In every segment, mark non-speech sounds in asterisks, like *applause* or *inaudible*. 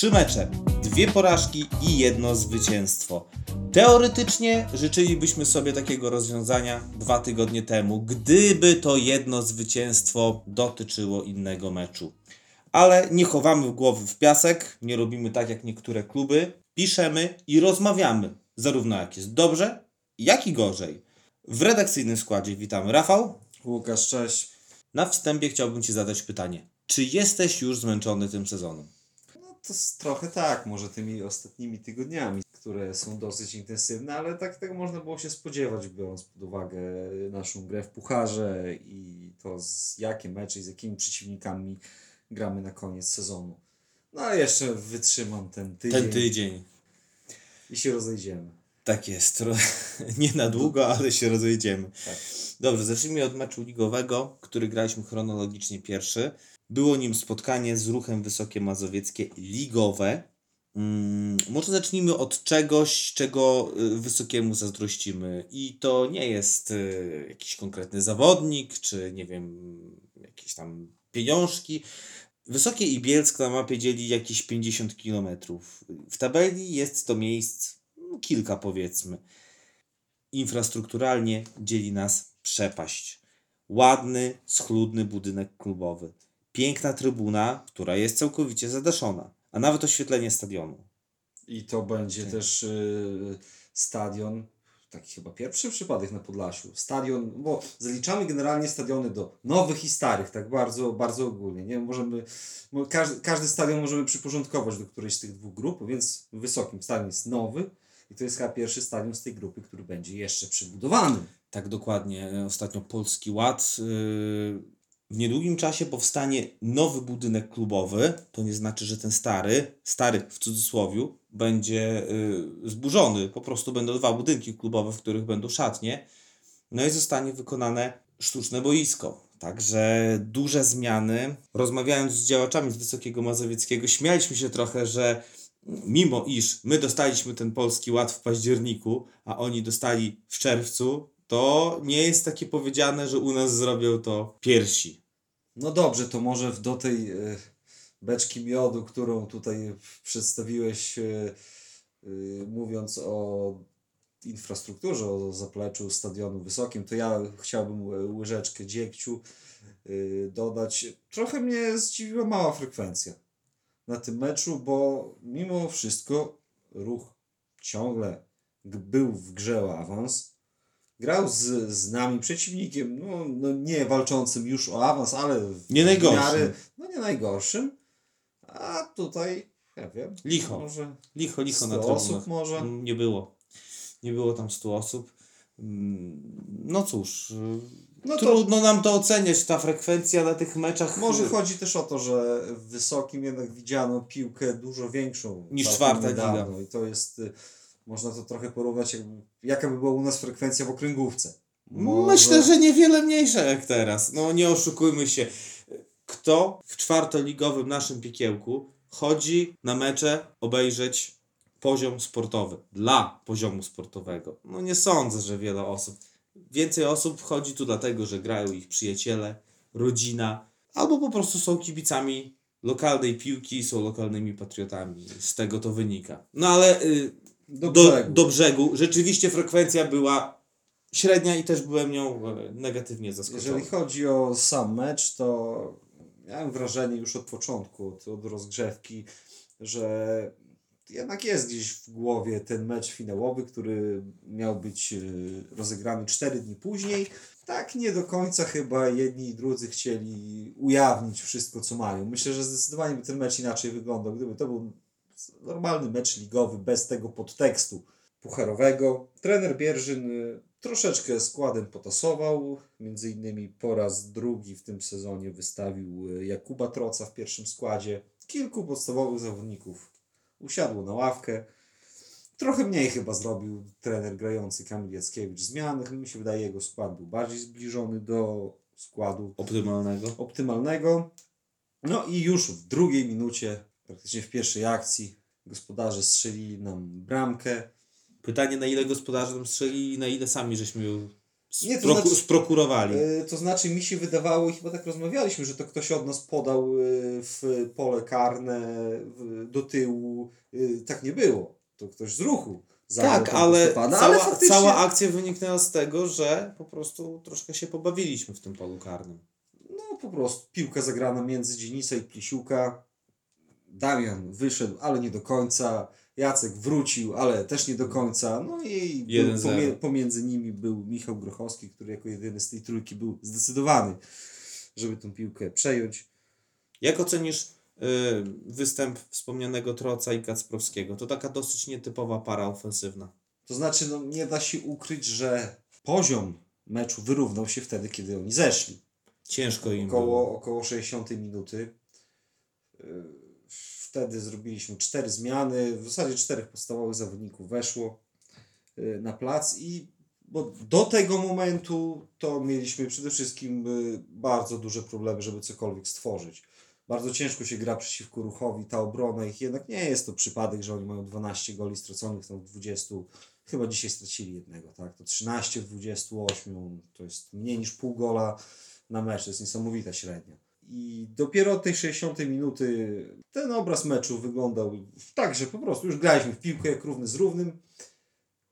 trzy mecze, dwie porażki i jedno zwycięstwo. Teoretycznie życzylibyśmy sobie takiego rozwiązania dwa tygodnie temu, gdyby to jedno zwycięstwo dotyczyło innego meczu. Ale nie chowamy głowy w piasek, nie robimy tak jak niektóre kluby. Piszemy i rozmawiamy, zarówno jak jest dobrze, jak i gorzej. W redakcyjnym składzie witamy Rafał. Łukasz, cześć. Na wstępie chciałbym Ci zadać pytanie. Czy jesteś już zmęczony tym sezonem? To trochę tak, może tymi ostatnimi tygodniami, które są dosyć intensywne, ale tak tego można było się spodziewać, biorąc pod uwagę naszą grę w pucharze i to z jakie mecze i z jakimi przeciwnikami gramy na koniec sezonu. No ale jeszcze wytrzymam ten tydzień Ten tydzień. i się rozejdziemy. Tak jest. *laughs* Nie na długo, ale się rozejdziemy. Tak. Dobrze, zacznijmy od meczu ligowego, który graliśmy chronologicznie pierwszy. Było nim spotkanie z ruchem Wysokie Mazowieckie ligowe. Mm, może zacznijmy od czegoś, czego y, Wysokiemu zazdrościmy. I to nie jest y, jakiś konkretny zawodnik, czy nie wiem, jakieś tam pieniążki. Wysokie i Bielsk na mapie dzieli jakieś 50 km. W tabeli jest to miejsc no, kilka powiedzmy. Infrastrukturalnie dzieli nas przepaść. Ładny, schludny budynek klubowy. Piękna trybuna, która jest całkowicie zadaszona, a nawet oświetlenie stadionu. I to będzie Tak. też y, stadion, taki chyba pierwszy przypadek na Podlasiu. Stadion, bo zaliczamy generalnie stadiony do nowych i starych, tak bardzo, bardzo ogólnie. Nie możemy, mo- każdy, każdy stadion możemy przyporządkować do którejś z tych dwóch grup, więc wysokim stadion jest nowy i to jest chyba pierwszy stadion z tej grupy, który będzie jeszcze przebudowany. Tak dokładnie. Ostatnio Polski Ład. Yy, W niedługim czasie powstanie nowy budynek klubowy. To nie znaczy, że ten stary, stary w cudzysłowiu, będzie yy, zburzony. Po prostu będą dwa budynki klubowe, w których będą szatnie. No i zostanie wykonane sztuczne boisko. Także duże zmiany. Rozmawiając z działaczami z Wysokiego Mazowieckiego, śmialiśmy się trochę, że mimo iż my dostaliśmy ten polski ład w październiku, a oni dostali w czerwcu, to nie jest takie powiedziane, że u nas zrobią to pierwsi. No dobrze, to może do tej e, beczki miodu, którą tutaj przedstawiłeś, e, e, mówiąc o infrastrukturze, o zapleczu stadionu wysokim, to ja chciałbym ły- łyżeczkę dziegciu dodać. Trochę mnie zdziwiła mała frekwencja na tym meczu, bo mimo wszystko ruch ciągle był w grze o awans. Grał z, z nami przeciwnikiem, no, no nie walczącym już o awans, ale w Nie najgorszym. miarę- no nie najgorszym. A tutaj, ja wiem, Licho. może Licho, licho 100 na trybunach. osób może. Mm, Nie było. Nie było tam 100 osób. Mm, No cóż, y, No to trudno nam to oceniać, ta frekwencja na tych meczach. może chodzi też o to, że w wysokim jednak widziano piłkę dużo większą Niż czwarta liga. I to jest, y, można to trochę porównać, jakby, jaka by była u nas frekwencja w okręgówce. Może- Myślę, że niewiele mniejsza jak teraz. No nie oszukujmy się. Kto w czwartoligowym naszym piekiełku chodzi na mecze obejrzeć poziom sportowy dla poziomu sportowego? No nie sądzę, że wiele osób. Więcej osób chodzi tu dlatego, że grają ich przyjaciele, rodzina, albo po prostu są kibicami lokalnej piłki i są lokalnymi patriotami. Z tego to wynika. No ale y, do, do, brzegu. do brzegu. Rzeczywiście frekwencja była średnia i też byłem nią negatywnie zaskoczony. Jeżeli chodzi o sam mecz, to miałem wrażenie już od początku, od, od rozgrzewki, że jednak jest gdzieś w głowie ten mecz finałowy, który miał być y, rozegrany 4 dni później. Tak nie do końca chyba jedni i drudzy chcieli ujawnić wszystko, co mają. Myślę, że zdecydowanie by ten mecz inaczej wyglądał, gdyby to był normalny mecz ligowy bez tego podtekstu pucharowego. Trener Bierzyn y, troszeczkę składem potasował, między innymi po raz drugi w tym sezonie wystawił y, Jakuba Troca w pierwszym składzie. Kilku podstawowych zawodników usiadło na ławkę. Trochę mniej chyba zrobił trener grający Kamil Jackiewicz zmian. Mi się wydaje, jego skład był bardziej zbliżony do składu Optymalnego. optymalnego. No i już w drugiej minucie, praktycznie w pierwszej akcji, gospodarze strzelili nam bramkę. Pytanie, na ile gospodarze nam strzeli i na ile sami żeśmy ją Nie, to znaczy- sprokurowali. E, To znaczy mi się wydawało i chyba tak rozmawialiśmy, że to ktoś od nas podał e, w pole karne w- do tyłu. E, Tak nie było. To ktoś z ruchu. Tak, ale, cała, faktycznie- cała akcja wyniknęła z tego, że po prostu troszkę się pobawiliśmy w tym polu karnym. No po prostu piłka zagrana między Dzienisa i Plisiuka. Damian wyszedł, ale nie do końca. Jacek wrócił, ale też nie do końca. No i był 1-0. pomie- pomiędzy nimi był Michał Grochowski, który jako jedyny z tej trójki był zdecydowany, żeby tą piłkę przejąć. Jak ocenisz y, występ wspomnianego Troca i Kacprowskiego? To taka dosyć nietypowa para ofensywna. To znaczy, no, nie da się ukryć, że poziom meczu wyrównał się wtedy, kiedy oni zeszli. Ciężko im było. Około, około 60 minuty. Yy, Wtedy zrobiliśmy cztery zmiany. W zasadzie czterech podstawowych zawodników weszło yy, na plac i bo do tego momentu to mieliśmy przede wszystkim yy, bardzo duże problemy, żeby cokolwiek stworzyć. Bardzo ciężko się gra przeciwko ruchowi. Ta obrona ich jednak nie jest to przypadek, że oni mają 12 goli straconych, tam w 20. Chyba dzisiaj stracili jednego, tak? To 13 w 28 to jest mniej niż pół gola na mecz. To jest niesamowita średnia. I dopiero od tej 60 minuty ten obraz meczu wyglądał tak, że po prostu już graliśmy w piłkę jak równy z równym.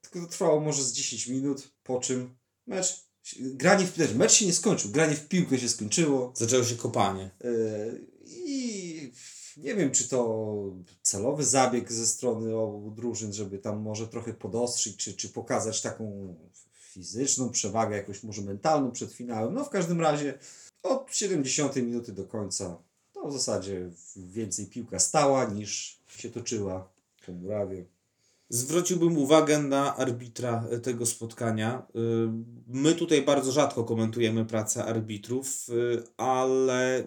Tylko to trwało może z 10 minut, po czym mecz, granie w piłkę, mecz się nie skończył, granie w piłkę się skończyło. Zaczęło się kopanie. Yy, I nie wiem, czy to celowy zabieg ze strony obu drużyn, żeby tam może trochę podostrzyć, czy, czy pokazać taką fizyczną przewagę, jakąś może mentalną przed finałem. No w każdym razie od 70 minuty do końca to w zasadzie więcej piłka stała niż się toczyła po murawie. Zwróciłbym uwagę na arbitra tego spotkania. Y, My tutaj bardzo rzadko komentujemy pracę arbitrów, y, ale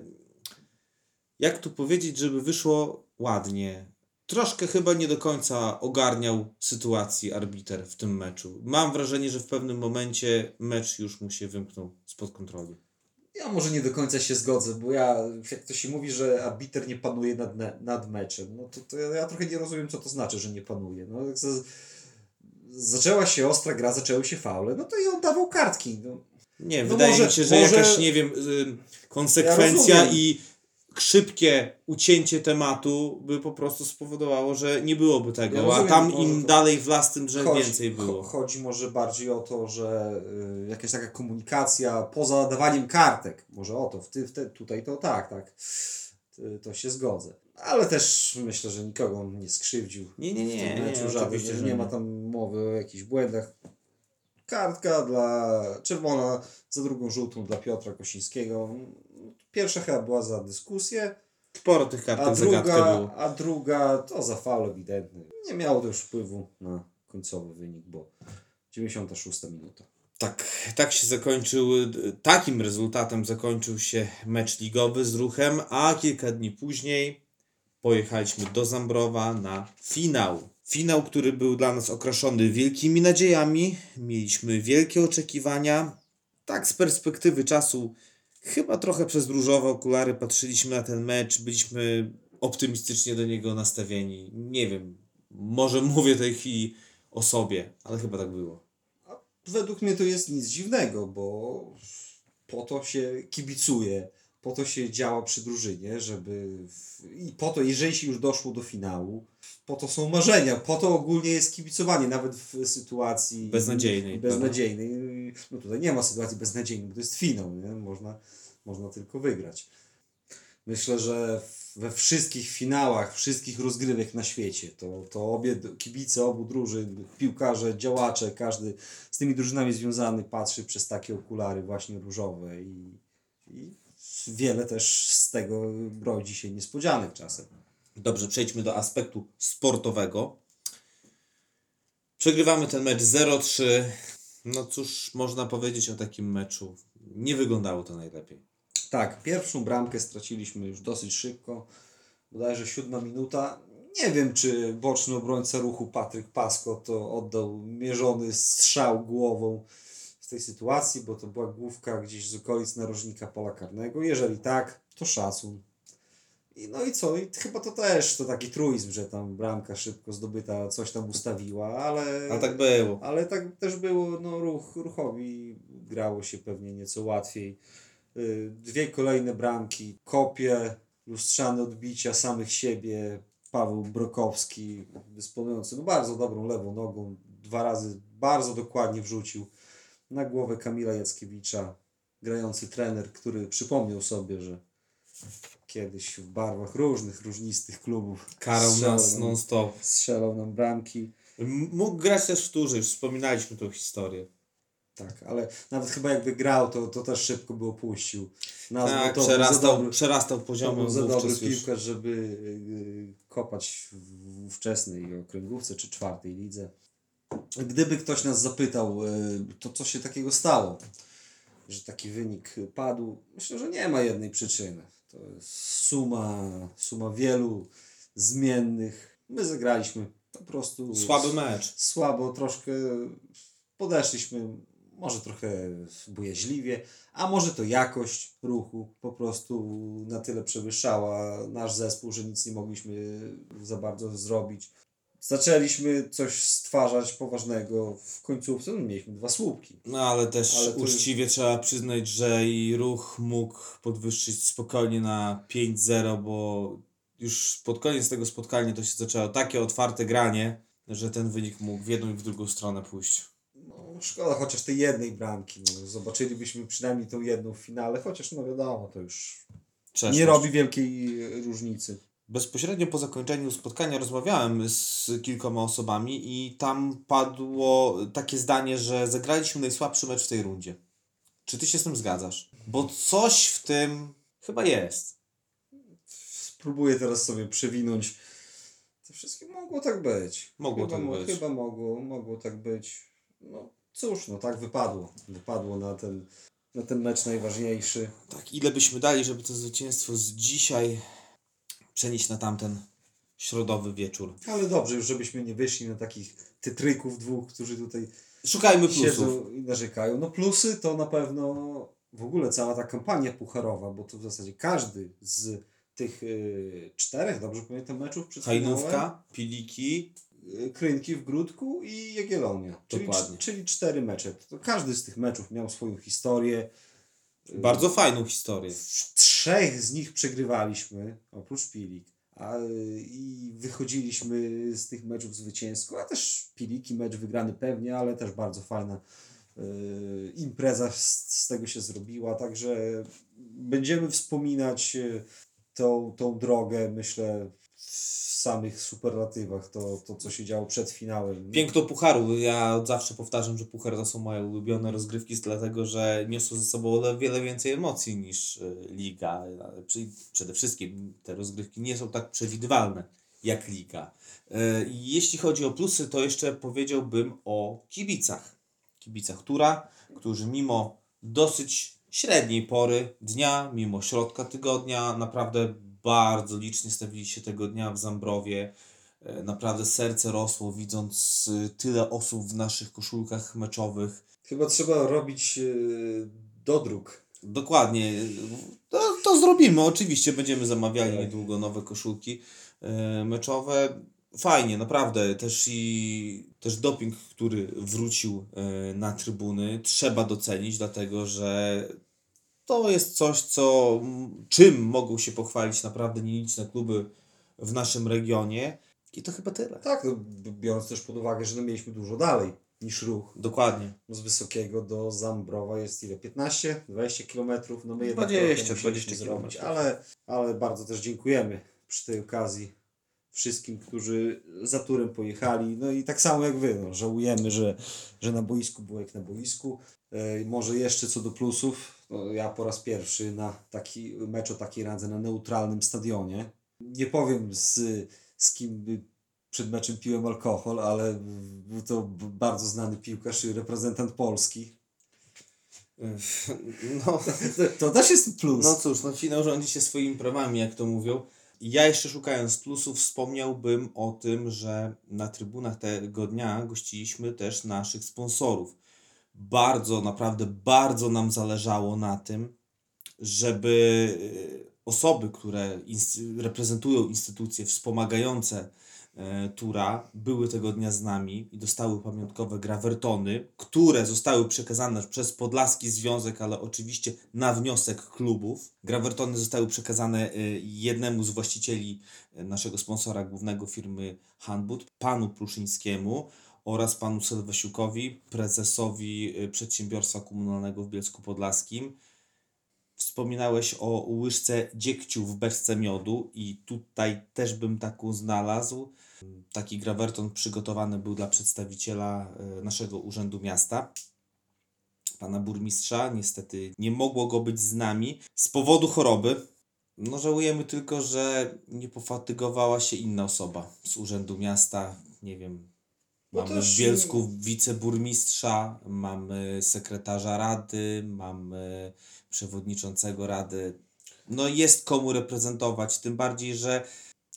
jak tu powiedzieć, żeby wyszło ładnie? Troszkę chyba nie do końca ogarniał sytuacji arbiter w tym meczu. Mam wrażenie, że w pewnym momencie mecz już mu się wymknął spod kontroli. Ja może nie do końca się zgodzę, bo ja, jak to się mówi, że arbiter nie panuje nad, nad meczem, no to, to ja, ja trochę nie rozumiem, co to znaczy, że nie panuje. No, jak z, zaczęła się ostra gra, zaczęły się faule, no to i on dawał kartki. No. Nie, No wydaje może- mi się, że może- jakaś, nie wiem, y, konsekwencja Ja i szybkie ucięcie tematu by po prostu spowodowało, że nie byłoby tego, Ja a tam im to- dalej w las, tym że Chodzi- więcej było. cho- Chodzi może bardziej o to, że y, jakaś taka komunikacja poza dawaniem kartek, może o to, w ty, w te, tutaj to tak, tak, Y, to się zgodzę. Ale też myślę, że nikogo on nie skrzywdził. Nie, nie, nie, w tym meczu nie, oczywiście, że nie nie. ma tam mowy o jakichś błędach. Kartka dla czerwona, za drugą żółtą dla Piotra Kosińskiego. Pierwsza chyba była za dyskusję, Sporo tych a kartek druga, było. a druga to za faul ewidentny. Nie miało to już wpływu na końcowy wynik, bo 96 minuta. Tak, tak się zakończył, takim rezultatem zakończył się mecz ligowy z ruchem, a kilka dni później pojechaliśmy do Zambrowa na finał. Finał, który był dla nas okraszony wielkimi nadziejami, mieliśmy wielkie oczekiwania. Tak z perspektywy czasu, chyba trochę przez różowe okulary patrzyliśmy na ten mecz, byliśmy optymistycznie do niego nastawieni. Nie wiem, może mówię tej chwili o sobie, ale chyba tak było. Według mnie to jest nic dziwnego, bo po to się kibicuje, po to się działa przy drużynie, żeby. W... I po to, jeżeli się już doszło do finału, po to są marzenia, po to ogólnie jest kibicowanie, nawet w sytuacji Beznadziejnej, Beznadziejnej. No tutaj nie ma sytuacji beznadziejnej, bo to jest finał, nie? Można, można tylko wygrać. Myślę, że we wszystkich finałach, wszystkich rozgrywek na świecie, to, to obie kibice obu drużyn, piłkarze, działacze, każdy z tymi drużynami związany patrzy przez takie okulary właśnie różowe i, i wiele też z tego rodzi się niespodzianek czasem. Dobrze, przejdźmy do aspektu sportowego. Przegrywamy ten mecz 0-3. No cóż, można powiedzieć o takim meczu. Nie wyglądało to najlepiej. Tak, pierwszą bramkę straciliśmy już dosyć szybko. Bodajże siódma minuta. Nie wiem, czy boczny obrońca ruchu Patryk Pasko to oddał mierzony strzał głową w tej sytuacji, bo to była główka gdzieś z okolic narożnika pola karnego. Jeżeli tak, to szacun. I no i co? I chyba to też to taki truizm, że tam bramka szybko zdobyta coś tam ustawiła, ale... A tak było. Ale tak też było, no ruch, ruchowi grało się pewnie nieco łatwiej. Y, Dwie kolejne bramki, kopie, lustrzane odbicia samych siebie. Paweł Brokowski, dysponujący no bardzo dobrą lewą nogą, dwa razy bardzo dokładnie wrzucił na głowę Kamila Jackiewicza, grający trener, który przypomniał sobie, że kiedyś w barwach różnych, różnistych klubów Karał strzelał nas non-stop. strzelał nam bramki. Mógł grać też w turze, już wspominaliśmy tą historię. Tak, ale nawet chyba jakby grał, to, to też szybko by opuścił. Nazwał Tak, to przerastał, dobry, przerastał to poziomy był za dobry piłkarz, żeby y, kopać w wczesnej okręgówce czy czwartej lidze. Gdyby ktoś nas zapytał, y, to co się takiego stało, że taki wynik padł, myślę, że nie ma jednej przyczyny. To jest suma, suma wielu zmiennych. My zagraliśmy po prostu Słaby mecz. słabo, troszkę podeszliśmy, może trochę bojaźliwie, a może to jakość ruchu po prostu na tyle przewyższała nasz zespół, że nic nie mogliśmy za bardzo zrobić. Zaczęliśmy coś stwarzać poważnego w końcówce, no mieliśmy dwa słupki. No ale też Ale już- uczciwie trzeba przyznać, że i ruch mógł podwyższyć spokojnie na 5-0, bo już pod koniec tego spotkania to się zaczęło takie otwarte granie, że ten wynik mógł w jedną i w drugą stronę pójść. No, szkoda chociaż tej jednej bramki. No, zobaczylibyśmy przynajmniej tą jedną w finale, chociaż no wiadomo, to już nie robi wielkiej różnicy. Bezpośrednio po zakończeniu spotkania rozmawiałem z kilkoma osobami i tam padło takie zdanie, że zagraliśmy najsłabszy mecz w tej rundzie. Czy ty się z tym zgadzasz? Bo coś w tym chyba jest. spróbuję teraz sobie przewinąć. To wszystko mogło tak być. Mogło chyba, tak mo- być. Chyba mogło, mogło tak być. No cóż, no tak wypadło. Wypadło na ten, na ten mecz najważniejszy. Tak, ile byśmy dali, żeby to zwycięstwo z dzisiaj przenieść na tamten środowy wieczór. Ale dobrze, już żebyśmy nie wyszli na takich tytryków dwóch, którzy tutaj Szukajmy plusów. i narzekają. No plusy to na pewno w ogóle cała ta kampania pucharowa, bo tu w zasadzie każdy z tych y, czterech, dobrze pamiętam, meczów Hajnówka, Piliki, y, Krynki w Grudku i Jagiellonia. Czyli, czyli cztery mecze. To każdy z tych meczów miał swoją historię. Bardzo fajną historię. W trzech z nich przegrywaliśmy, oprócz Pilik. A, I wychodziliśmy z tych meczów zwycięsko, a też Piliki mecz wygrany pewnie, ale też bardzo fajna y, impreza z, z tego się zrobiła, także będziemy wspominać y, tą, tą drogę, myślę, w samych superlatywach, to, to co się działo przed finałem. Piękno pucharu. Ja zawsze powtarzam, że puchar to są moje ulubione rozgrywki, dlatego że niosą ze sobą wiele więcej emocji niż y, liga. Przede wszystkim te rozgrywki nie są tak przewidywalne jak liga. I Jeśli chodzi o plusy, to jeszcze powiedziałbym o kibicach. Kibicach Tura, którzy mimo dosyć średniej pory dnia, mimo środka tygodnia, naprawdę bardzo licznie stawili się tego dnia w Zambrowie. E, Naprawdę serce rosło, widząc y, tyle osób w naszych koszulkach meczowych. Chyba trzeba robić y, dodruk. Dokładnie. To, to zrobimy. Oczywiście będziemy zamawiali Tak. niedługo nowe koszulki e, meczowe. Fajnie, naprawdę. Też i też doping, który wrócił e, na trybuny, trzeba docenić, dlatego że to jest coś, co czym mogą się pochwalić naprawdę nieliczne kluby w naszym regionie. I to chyba tyle. Tak, no, biorąc też pod uwagę, że no mieliśmy dużo dalej niż ruch. Dokładnie. Z Wysokiego do Zambrowa jest ile? 15? 20 kilometrów? No my jednak 20, trochę musieliśmy 20 zrobić, ale, ale bardzo też dziękujemy przy tej okazji wszystkim, którzy za turem pojechali. No i tak samo jak wy, no, żałujemy, że, że na boisku było jak na boisku. E, może jeszcze co do plusów, no, ja po raz pierwszy na taki mecz o takiej randze na neutralnym stadionie. Nie powiem z, z kim przed meczem piłem alkohol, ale był to bardzo znany piłkarz i reprezentant Polski. No, To, to też jest plus. No cóż, no finał rządzi się swoimi prawami, jak to mówią. Ja jeszcze szukając plusów wspomniałbym o tym, że na trybunach tego dnia gościliśmy też naszych sponsorów. Bardzo, naprawdę bardzo nam zależało na tym, żeby osoby, które reprezentują instytucje wspomagające e, Tura, były tego dnia z nami i dostały pamiątkowe grawertony, które zostały przekazane przez Podlaski Związek, ale oczywiście na wniosek klubów. Grawertony zostały przekazane e, jednemu z właścicieli e, naszego sponsora głównego firmy Hanbud, panu Pruszyńskiemu oraz panu Sylwesiukowi, prezesowi y, przedsiębiorstwa komunalnego w Bielsku Podlaskim. Wspominałeś o łyżce dziegciu w beczce miodu i tutaj też bym taką znalazł. Taki grawerton przygotowany był dla przedstawiciela y, naszego urzędu miasta, pana burmistrza. Niestety nie mogło go być z nami z powodu choroby. No żałujemy tylko, że nie pofatygowała się inna osoba z urzędu miasta. Nie wiem, mamy też- w Bielsku wiceburmistrza, mamy sekretarza rady, mamy przewodniczącego rady. No jest komu reprezentować, tym bardziej, że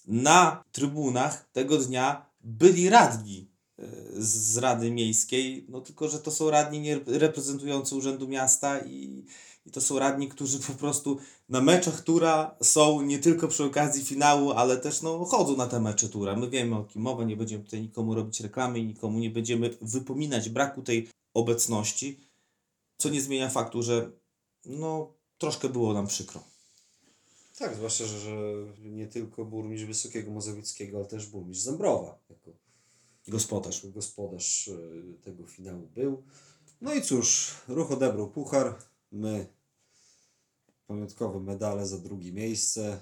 na trybunach tego dnia byli radni e, z Rady Miejskiej, no tylko, że to są radni nie reprezentujący Urzędu Miasta i, i to są radni, którzy po prostu na meczach Tura są nie tylko przy okazji finału, ale też no, chodzą na te mecze Tura. My wiemy o kim mowa, nie będziemy tutaj nikomu robić reklamy i nikomu nie będziemy wypominać braku tej obecności, co nie zmienia faktu, że no troszkę było nam przykro. Tak, zwłaszcza, że, że nie tylko burmistrz Wysokiego Mazowieckiego, ale też burmistrz Zembrowa jako, Gospodarz. jako gospodarz e, tego finału był. No i cóż, ruch odebrał puchar, my pamiątkowe medale za drugie miejsce.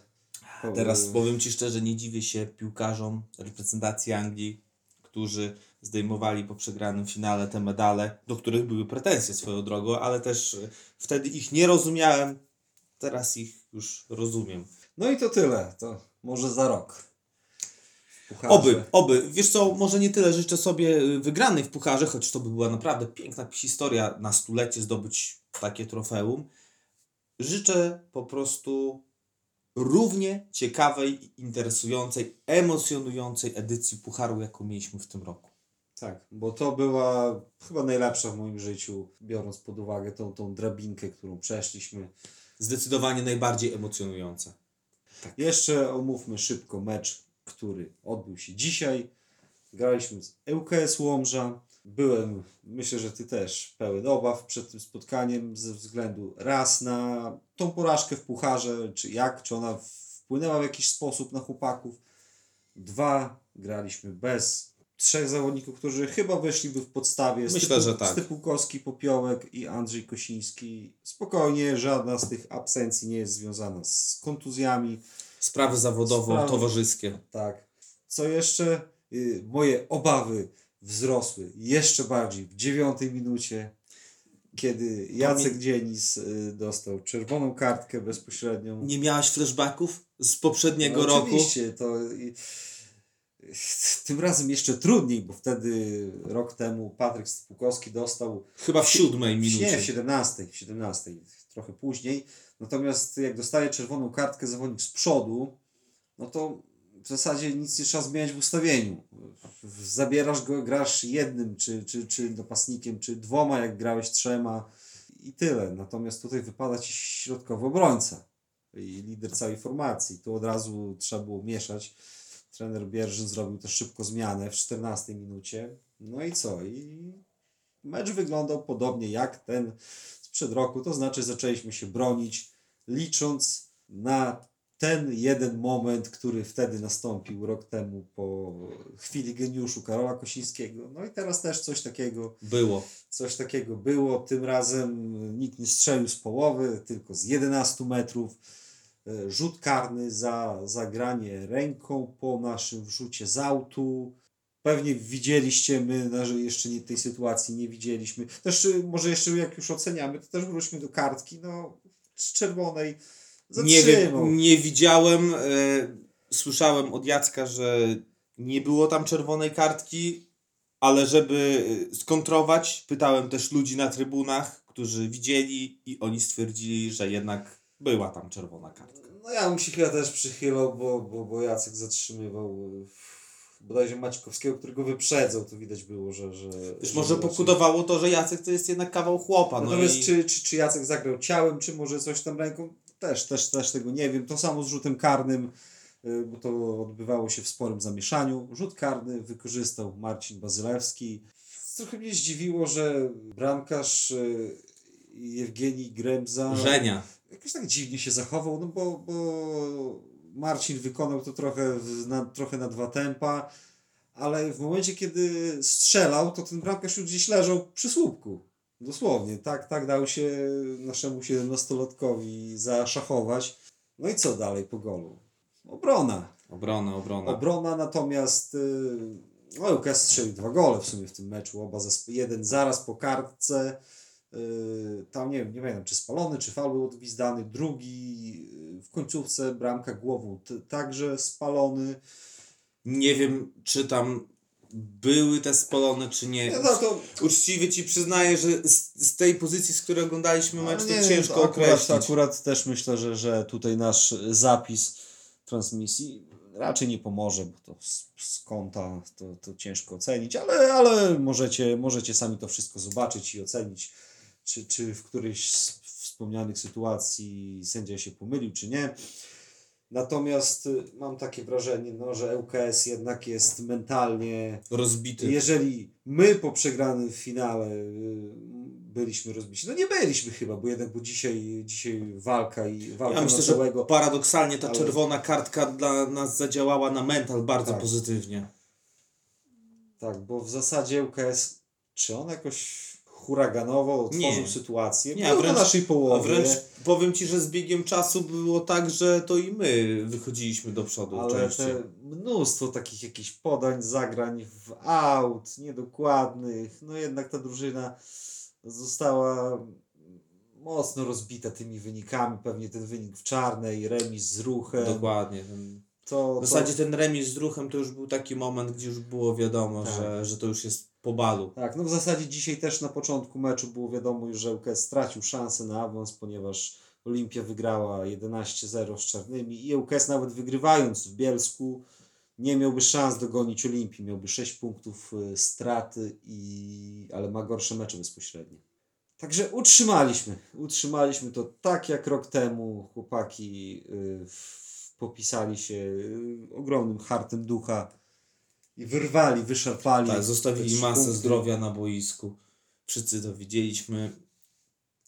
Teraz E, powiem Ci szczerze, nie dziwię się piłkarzom reprezentacji Anglii, którzy zdejmowali po przegranym finale te medale, do których były pretensje swoją drogą, ale też e, wtedy ich nie rozumiałem, teraz ich już rozumiem. No i to tyle, to może za rok. Pucharze. Oby, oby. Wiesz co, może nie tyle życzę sobie y, wygranej w pucharze, choć to by była naprawdę piękna historia na stulecie zdobyć takie trofeum. Życzę po prostu równie ciekawej, interesującej, emocjonującej edycji pucharu, jaką mieliśmy w tym roku. Tak, bo to była chyba najlepsza w moim życiu, biorąc pod uwagę tą, tą drabinkę, którą przeszliśmy. Zdecydowanie najbardziej emocjonująca. Jeszcze omówmy szybko mecz, który odbył się dzisiaj. Graliśmy z ŁKS Łomża. Byłem, myślę, że Ty też, pełen obaw przed tym spotkaniem ze względu raz na tą porażkę w pucharze, czy jak, czy ona wpłynęła w jakiś sposób na chłopaków. Dwa, graliśmy bez trzech zawodników, którzy chyba weszliby w podstawie. Myślę, że tak. Stypułkowski, Popiołek i Andrzej Kosiński. Spokojnie, żadna z tych absencji nie jest związana z kontuzjami. Sprawy zawodowo-towarzyskie. Tak. Co jeszcze? Y, moje obawy wzrosły jeszcze bardziej w dziewiątej minucie, kiedy Jacek Dzienis y, dostał czerwoną kartkę bezpośrednią. Nie miałaś flashbacków z poprzedniego No, roku? Oczywiście, to tym razem jeszcze trudniej, bo wtedy rok temu Patryk Stupukowski dostał Chyba w siódmej nie, minucie. w 17, w 17, trochę później. Natomiast jak dostaje czerwoną kartkę zawodnik z przodu, no to w zasadzie nic nie trzeba zmieniać w ustawieniu. Zabierasz go, grasz jednym, czy, czy, czy napastnikiem, czy dwoma, jak grałeś trzema i tyle. Natomiast tutaj wypada ci środkowy obrońca i lider całej formacji. Tu od razu trzeba było mieszać. Trener Bierzyn zrobił też szybko zmianę w 14 minucie. No i co? I mecz wyglądał podobnie jak ten sprzed roku. To znaczy zaczęliśmy się bronić, licząc na ten jeden moment, który wtedy nastąpił rok temu po chwili geniuszu Karola Kosińskiego. No i teraz też coś takiego Było. Coś takiego było. Tym razem nikt nie strzelił z połowy, tylko z 11 metrów. E, Rzut karny za zagranie ręką po naszym wrzucie z autu. Pewnie widzieliście, my jeszcze nie, tej sytuacji nie widzieliśmy. Też y, może jeszcze jak już oceniamy, to też wróćmy do kartki. No, z czerwonej Nie wiem, nie widziałem. E, słyszałem od Jacka, że nie było tam czerwonej kartki, ale żeby e, skontrować, pytałem też ludzi na trybunach, którzy widzieli i oni stwierdzili, że jednak była tam czerwona kartka. No ja bym się chyba też przychylał, bo, bo, bo Jacek zatrzymywał y, bodajże Maćkowskiego, którego wyprzedzał, to widać było, że... że że może raczej- pokutowało to, że Jacek to jest jednak kawał chłopa. No Natomiast i czy, czy, czy Jacek zagrał ciałem, czy może coś tam ręką, też, też, też tego nie wiem. To samo z rzutem karnym, y, bo to odbywało się w sporym zamieszaniu. Rzut karny wykorzystał Marcin Bazylewski. Trochę mnie zdziwiło, że bramkarz y, Jewgenii Gremza Żenia. jakoś tak dziwnie się zachował, no bo, bo Marcin wykonał to trochę, na, trochę na dwa tempa, ale w momencie, kiedy strzelał, to ten bramkarz już gdzieś leżał przy słupku. Dosłownie, tak, tak dał się naszemu 17-latkowi zaszachować. No i co dalej po golu? Obrona. Obrona, obrona. Obrona natomiast y, no Łukasz strzelił dwa gole w sumie w tym meczu, oba zespo- jeden zaraz po kartce, y, tam nie wiem, nie pamiętam czy spalony, czy faul był odgwizdany, drugi y, w końcówce bramka głową także spalony. Nie wiem, czy tam były te spalone, czy nie. Nie, no to, Uczciwie ci przyznaję, że z, z tej pozycji, z której oglądaliśmy mecz, ale to nie, ciężko to akurat, określić. akurat też myślę, że, że tutaj nasz zapis transmisji raczej nie pomoże, bo to z, z kąta to, to ciężko ocenić, ale, ale możecie, możecie sami to wszystko zobaczyć i ocenić, czy, czy w którejś z wspomnianych sytuacji sędzia się pomylił, czy nie. Natomiast y, mam takie wrażenie, no, że ŁKS jednak jest mentalnie Rozbity. jeżeli my po przegranym finale y, byliśmy rozbici, no nie byliśmy chyba, bo jednak bo dzisiaj, dzisiaj walka i walka Ja myślę, na całego. paradoksalnie ta ale- czerwona kartka dla nas zadziałała na mental bardzo Tak. pozytywnie. Tak, bo w zasadzie ŁKS, czy on jakoś huraganowo otworzył Nie. sytuację? Nie, wręcz- na naszej A połowie, wręcz powiem ci, że z biegiem czasu było tak, że to i my wychodziliśmy do przodu ale częściej. mnóstwo takich jakichś podań, zagrań w aut, niedokładnych, no jednak ta drużyna została mocno rozbita tymi wynikami, pewnie ten wynik w czarnej, remis z ruchem. Dokładnie. To, W zasadzie ten remis z ruchem to już był taki moment, gdzie już było wiadomo, Tak. że, że to już jest po balu. Tak, no w zasadzie dzisiaj też na początku meczu było wiadomo już, że ŁKS stracił szansę na awans, ponieważ Olimpia wygrała 11-0 z Czarnymi i ŁKS nawet wygrywając w Bielsku nie miałby szans dogonić Olimpii, miałby 6 punktów y, straty, i... ale ma gorsze mecze bezpośrednie. Także utrzymaliśmy, utrzymaliśmy to tak jak rok temu chłopaki y, popisali się y, ogromnym hartem ducha i wyrwali, wyszarpali. Tak, zostawili masę zdrowia na boisku. Wszyscy to widzieliśmy.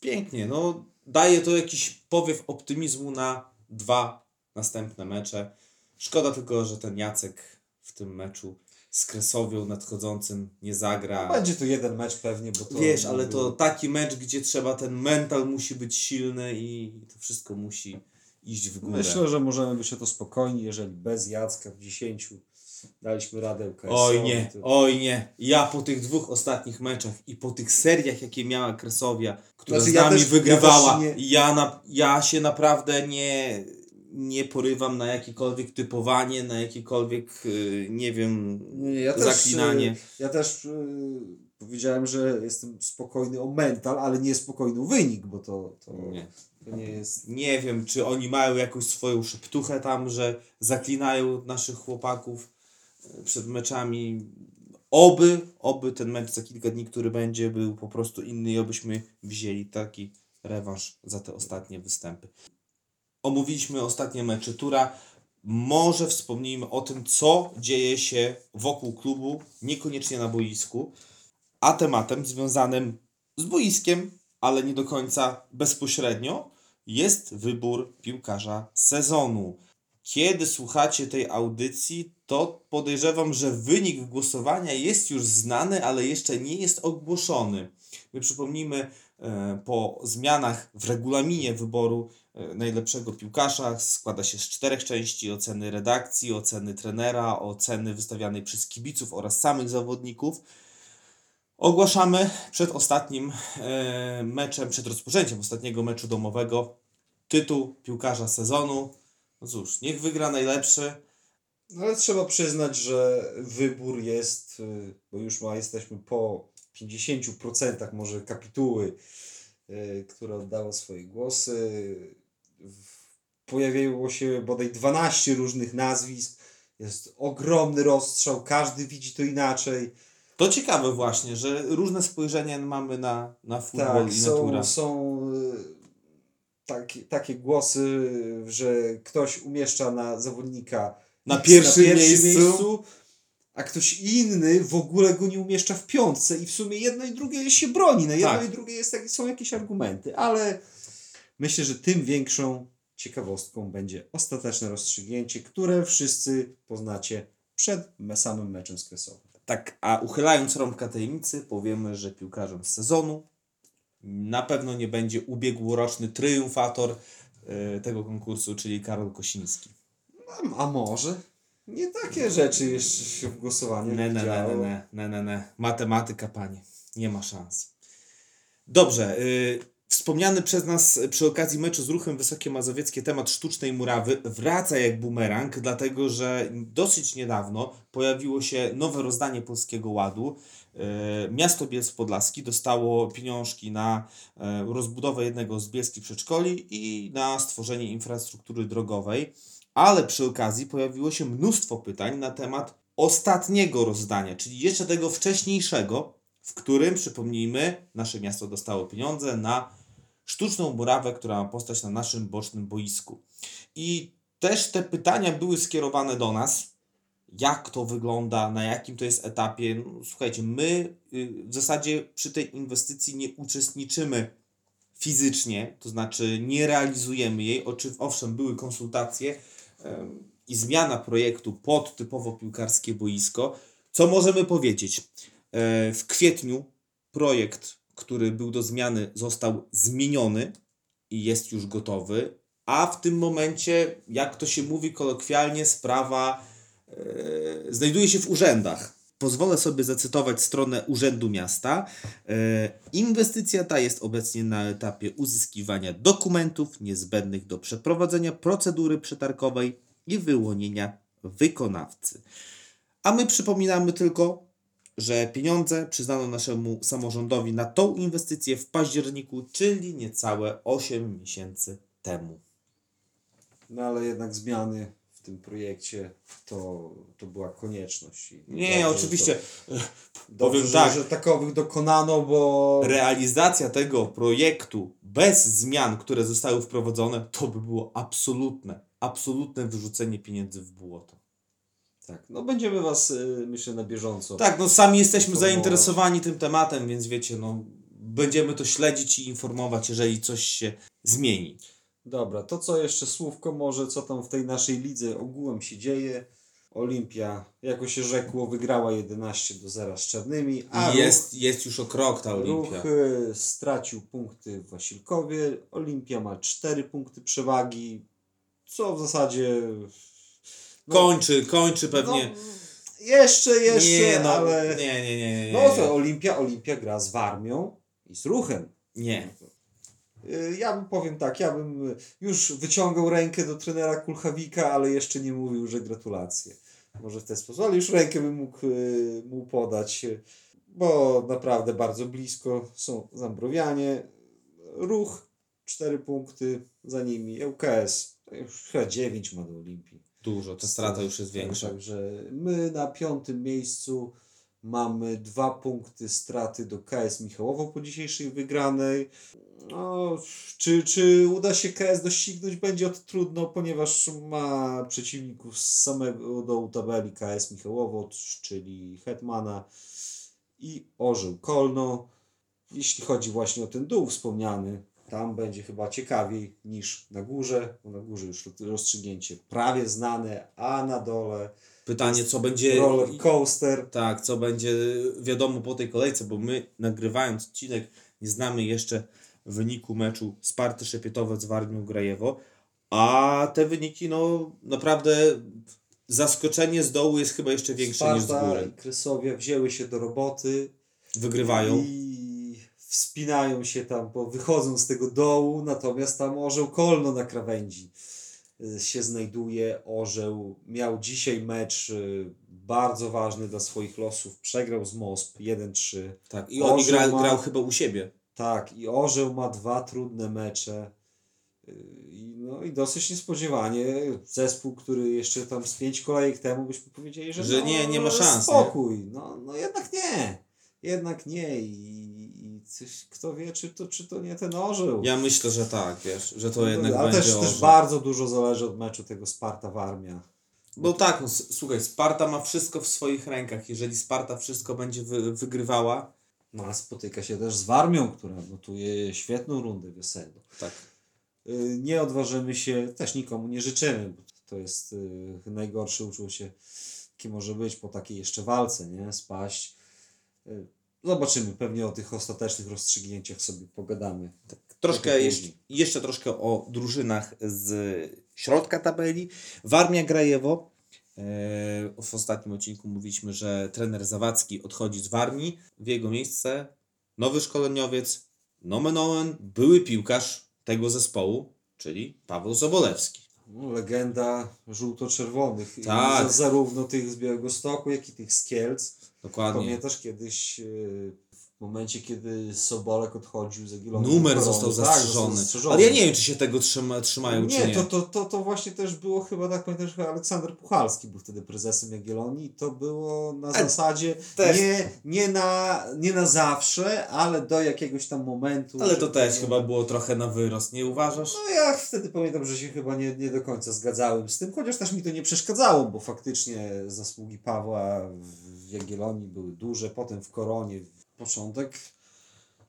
Pięknie, no daje to jakiś powiew optymizmu na dwa następne mecze. Szkoda tylko, że ten Jacek w tym meczu z Kresowią nadchodzącym nie zagra. Będzie to jeden mecz pewnie, bo to... Wiesz, ale to taki mecz, gdzie trzeba ten mental musi być silny i to wszystko musi iść w górę. Myślę, że możemy być o to spokojni, jeżeli bez Jacka w 10 daliśmy radę ŁKS. Oj nie, oj nie. Ja po tych dwóch ostatnich meczach i po tych seriach, jakie miała Kresowia, która Znaczy, z ja nami też- ja wygrywała, też nie- ja, na, ja się naprawdę nie, nie porywam na jakiekolwiek typowanie, na jakiekolwiek, y, nie wiem, ja też, zaklinanie. y, Ja też y, powiedziałem, że jestem spokojny o mental, ale nie spokojny o wynik, bo to, to, Nie. to nie jest... nie wiem, czy oni mają jakąś swoją szeptuchę tam, że zaklinają naszych chłopaków przed meczami. Oby, oby ten mecz za kilka dni, który będzie, był po prostu inny i obyśmy wzięli taki rewanż za te ostatnie występy. Omówiliśmy ostatnie mecze tura. Może wspomnijmy o tym, co dzieje się wokół klubu, niekoniecznie na boisku, a tematem związanym z boiskiem, ale nie do końca bezpośrednio, jest wybór piłkarza sezonu. Kiedy słuchacie tej audycji, to podejrzewam, że wynik głosowania jest już znany, ale jeszcze nie jest ogłoszony. My przypomnijmy, e, po zmianach w regulaminie wyboru e, najlepszego piłkarza składa się z czterech części: oceny redakcji, oceny trenera, oceny wystawianej przez kibiców oraz samych zawodników. Ogłaszamy przed ostatnim e, meczem, przed rozpoczęciem ostatniego meczu domowego tytuł piłkarza sezonu. No cóż, niech wygra najlepszy. No ale trzeba przyznać, że wybór jest, y, bo już ma, jesteśmy po 50% może kapituły, y, która oddała swoje głosy. Pojawiło się bodaj 12 różnych nazwisk. Jest ogromny rozstrzał, każdy widzi to inaczej. To ciekawe właśnie, że różne spojrzenia mamy na, na futbol Tak, i natura. są, są y, takie, głosy, że ktoś umieszcza na zawodnika Na X pierwszym miejscu. a ktoś inny w ogóle go nie umieszcza w piątce i w sumie jedno i drugie się broni. Na jedno Tak. i drugie jest, są jakieś argumenty, ale myślę, że tym większą ciekawostką będzie ostateczne rozstrzygnięcie, które wszyscy poznacie przed samym meczem z Kresowem. Tak, a uchylając rąbka tajemnicy, powiemy, że piłkarzem sezonu na pewno nie będzie ubiegłoroczny triumfator e, tego konkursu, czyli Karol Kosiński. A, a może? Nie takie rzeczy jeszcze się w głosowaniu Ne, ne, ne, działo. ne, ne, ne, ne. Matematyka, panie. Nie ma szans. Dobrze. Y, wspomniany przez nas przy okazji meczu z ruchem Wysokie Mazowieckie temat sztucznej murawy wraca jak bumerang, dlatego że dosyć niedawno pojawiło się nowe rozdanie Polskiego Ładu. Y, Miasto Bielsk Podlaski dostało pieniążki na y, rozbudowę jednego z bielskich przedszkoli i na stworzenie infrastruktury drogowej. Ale przy okazji pojawiło się mnóstwo pytań na temat ostatniego rozdania, czyli jeszcze tego wcześniejszego, w którym, przypomnijmy, nasze miasto dostało pieniądze na sztuczną murawę, która ma postać na naszym bocznym boisku. I też te pytania były skierowane do nas. Jak to wygląda, na jakim to jest etapie? No, słuchajcie, my y, w zasadzie przy tej inwestycji nie uczestniczymy fizycznie, to znaczy nie realizujemy jej. Oczy, owszem, były konsultacje i zmiana projektu pod typowo piłkarskie boisko. Co możemy powiedzieć? E, W kwietniu projekt, który był do zmiany, został zmieniony i jest już gotowy, a w tym momencie, jak to się mówi kolokwialnie, sprawa znajduje się w urzędach. Pozwolę sobie zacytować stronę Urzędu Miasta. E, Inwestycja ta jest obecnie na etapie uzyskiwania dokumentów niezbędnych do przeprowadzenia procedury przetargowej i wyłonienia wykonawcy. A my przypominamy tylko, że pieniądze przyznano naszemu samorządowi na tą inwestycję w październiku, czyli niecałe 8 miesięcy temu. No ale jednak zmiany tym projekcie to, to była konieczność. I Nie, dobrze, oczywiście. To, *laughs* dobrze, Powiem że, tak. że takowych dokonano, bo Realizacja tego projektu bez zmian, które zostały wprowadzone, to by było absolutne, absolutne wyrzucenie pieniędzy w błoto. tak, no będziemy Was y, myślę na bieżąco. Tak, no sami jesteśmy zainteresowani tym tematem, więc wiecie, no będziemy to śledzić i informować, jeżeli coś się zmieni. Dobra, to co jeszcze słówko może, co tam w tej naszej lidze ogółem się dzieje. Olimpia, jako się rzekło, wygrała 11 do 0 z Czarnymi, a jest, jest już o krok ta ruch, Olimpia. ruch y, stracił punkty w Wasilkowie. Olimpia ma 4 punkty przewagi, co w zasadzie... no, Kończy, kończy pewnie. No, jeszcze, jeszcze, nie, no, ale... nie, nie, nie, nie, nie. No to Olimpia, Olimpia gra z Warmią i z Ruchem. Nie. Y, Ja bym powiem tak, ja bym y, już wyciągał rękę do trenera Kulchawika, ale jeszcze nie mówił, że gratulacje. Może w ten sposób, ale już rękę bym mógł y, mu podać, bo naprawdę bardzo blisko są Zambrowianie. Ruch 4 punkty, za nimi ŁKS, już chyba 9 ma do Olimpii. Dużo, ta strata już jest większa. Także my na piątym miejscu mamy dwa punkty straty do KS Michałowo po dzisiejszej wygranej. No, czy, czy uda się KS doścignąć? Będzie to trudno, ponieważ ma przeciwników z samego dołu tabeli KS Michałowo, czyli Hetmana i Orzeł Kolno. Jeśli chodzi właśnie o ten dół wspomniany, tam będzie chyba ciekawiej niż na górze, bo na górze już rozstrzygnięcie prawie znane, a na dole Pytanie, co będzie. roller coaster. Tak, co będzie wiadomo po tej kolejce, bo my nagrywając odcinek nie znamy jeszcze wyniku meczu Sparty Szepietowe z Warmią Grajewo, a te wyniki no naprawdę zaskoczenie z dołu jest chyba jeszcze większe niż z Sparta i góry. Krysowia wzięły się do roboty Wygrywają. i wspinają się tam, bo wychodzą z tego dołu, natomiast tam orzeł Kolno na krawędzi się znajduje. Orzeł miał dzisiaj mecz y, bardzo ważny dla swoich losów. Przegrał z MOSP 1-3. Tak, i oni Orzeł gra, ma- grał chyba u siebie. Tak, i Orzeł ma dwa trudne mecze. I, no i dosyć niespodziewanie. Zespół, który jeszcze tam z pięć kolejek temu byśmy powiedzieli, że, Że no, nie- nie ma szans, Spokój. No, no jednak nie. Jednak nie. I, i coś, kto wie, czy to, czy to nie ten orzeł. Ja myślę, że tak, wiesz, że to jednak Ale będzie też, też bardzo dużo zależy od meczu tego Sparta Warmia. Bo tak, no, słuchaj, Sparta ma wszystko w swoich rękach. Jeżeli Sparta wszystko będzie wy, wygrywała, No, a spotyka się też z Warmią, która gotuje świetną rundę wiosenną. tak. Y, Nie odważymy się, też nikomu nie życzymy, bo to jest y, najgorsze uczucie, jakie może być po takiej jeszcze walce, nie? Spaść. Y, Zobaczymy, pewnie o tych ostatecznych rozstrzygnięciach sobie pogadamy. Troszkę Trochę jeszcze, jeszcze troszkę o drużynach z środka tabeli. Warmia Grajewo. e, W ostatnim odcinku mówiliśmy, że trener Zawadzki odchodzi z Warmii. W jego miejsce nowy szkoleniowiec, nomen omen, były piłkarz tego zespołu, czyli Paweł Sobolewski. No, legenda żółto-czerwonych. Tak. za- Zarówno tych z Białegostoku, jak i tych z Kielc. Dokładnie. Pamiętasz kiedyś y, w momencie, kiedy Sobolek odchodził z Jagiellonii Numer został tak, zastrzeżony. Ale ja nie wiem, czy się tego trzyma, trzymają, czy Nie, nie. to, to, to, to właśnie też było chyba, tak pamiętam, że Aleksander Puchalski był wtedy prezesem Jagiellonii i to było na Ale zasadzie też- nie, nie, na, nie na zawsze, ale do jakiegoś tam momentu. Ale to też chyba było trochę na wyrost, nie uważasz? No ja wtedy pamiętam, że się chyba nie, nie do końca zgadzałem z tym, chociaż też mi to nie przeszkadzało, bo faktycznie zasługi Pawła w Jagiellonii były duże, potem w Koronie, początek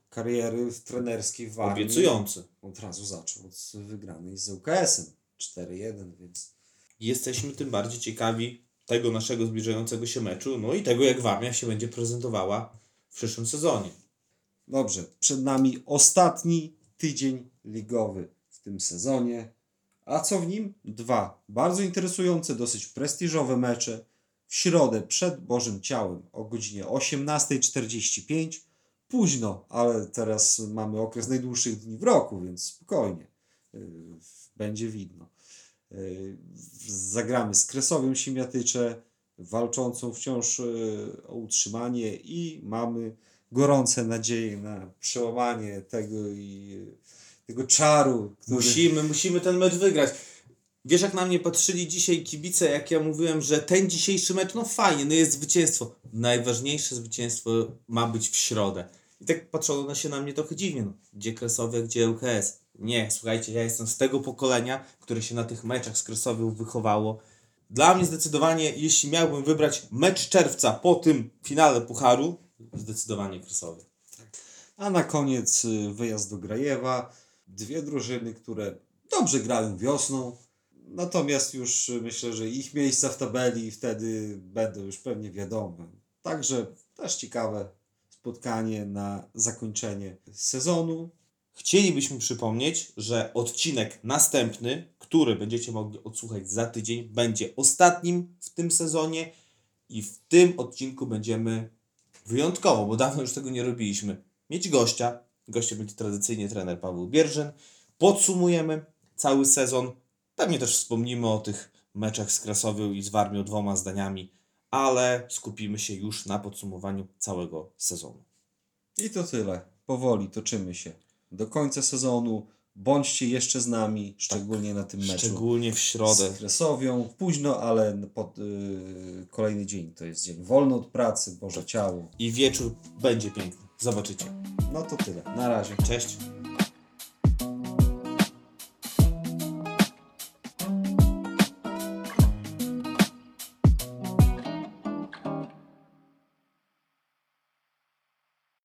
kariery w trenerskiej w Warmii. Obiecujący. Od razu zaczął od wygranej z UKS-em 4-1, więc Jesteśmy tym bardziej ciekawi tego naszego zbliżającego się meczu, no i tego, jak Warmia się będzie prezentowała w przyszłym sezonie. Dobrze, przed nami ostatni tydzień ligowy w tym sezonie. A co w nim? Dwa bardzo interesujące, dosyć prestiżowe mecze. Środę przed Bożym Ciałem o godzinie 18.45. Późno, ale teraz mamy okres najdłuższych dni w roku, więc spokojnie. Yy, Będzie widno. Yy, Zagramy z Kresowią Siemiatycze, walczącą wciąż yy, o utrzymanie i mamy gorące nadzieje na przełamanie tego i tego czaru, który... Musimy, musimy ten mecz wygrać. Wiesz, jak na mnie patrzyli dzisiaj kibice, jak ja mówiłem, że ten dzisiejszy mecz, no fajnie, no jest zwycięstwo. Najważniejsze zwycięstwo ma być w środę. I tak patrzono się na mnie trochę dziwnie, no. Gdzie Kresowie, gdzie UKS? Nie, słuchajcie, ja jestem z tego pokolenia, które się na tych meczach z Kresowią wychowało. Dla mnie zdecydowanie, jeśli miałbym wybrać mecz czerwca po tym finale Pucharu, zdecydowanie Kresowie. A na koniec y, wyjazd do Grajewa. Dwie drużyny, które dobrze grają wiosną. Natomiast już myślę, że ich miejsca w tabeli wtedy będą już pewnie wiadome. Także też ciekawe spotkanie na zakończenie sezonu. Chcielibyśmy przypomnieć, że odcinek następny, który będziecie mogli odsłuchać za tydzień, będzie ostatnim w tym sezonie i w tym odcinku będziemy wyjątkowo, bo dawno już tego nie robiliśmy, mieć gościa. Gościem będzie tradycyjnie trener Paweł Bierzyn. Podsumujemy cały sezon. Pewnie też wspomnimy o tych meczach z Krasowią i z Warmią dwoma zdaniami, ale skupimy się już na podsumowaniu całego sezonu. I to tyle. Powoli toczymy się do końca sezonu. Bądźcie jeszcze z nami, szczególnie na tym meczu. Szczególnie w środę. z Kresowią. Późno, ale pod, y, kolejny dzień to jest dzień wolny od pracy, Boże Ciało. I wieczór będzie piękny. Zobaczycie. No to tyle. Na razie. Cześć.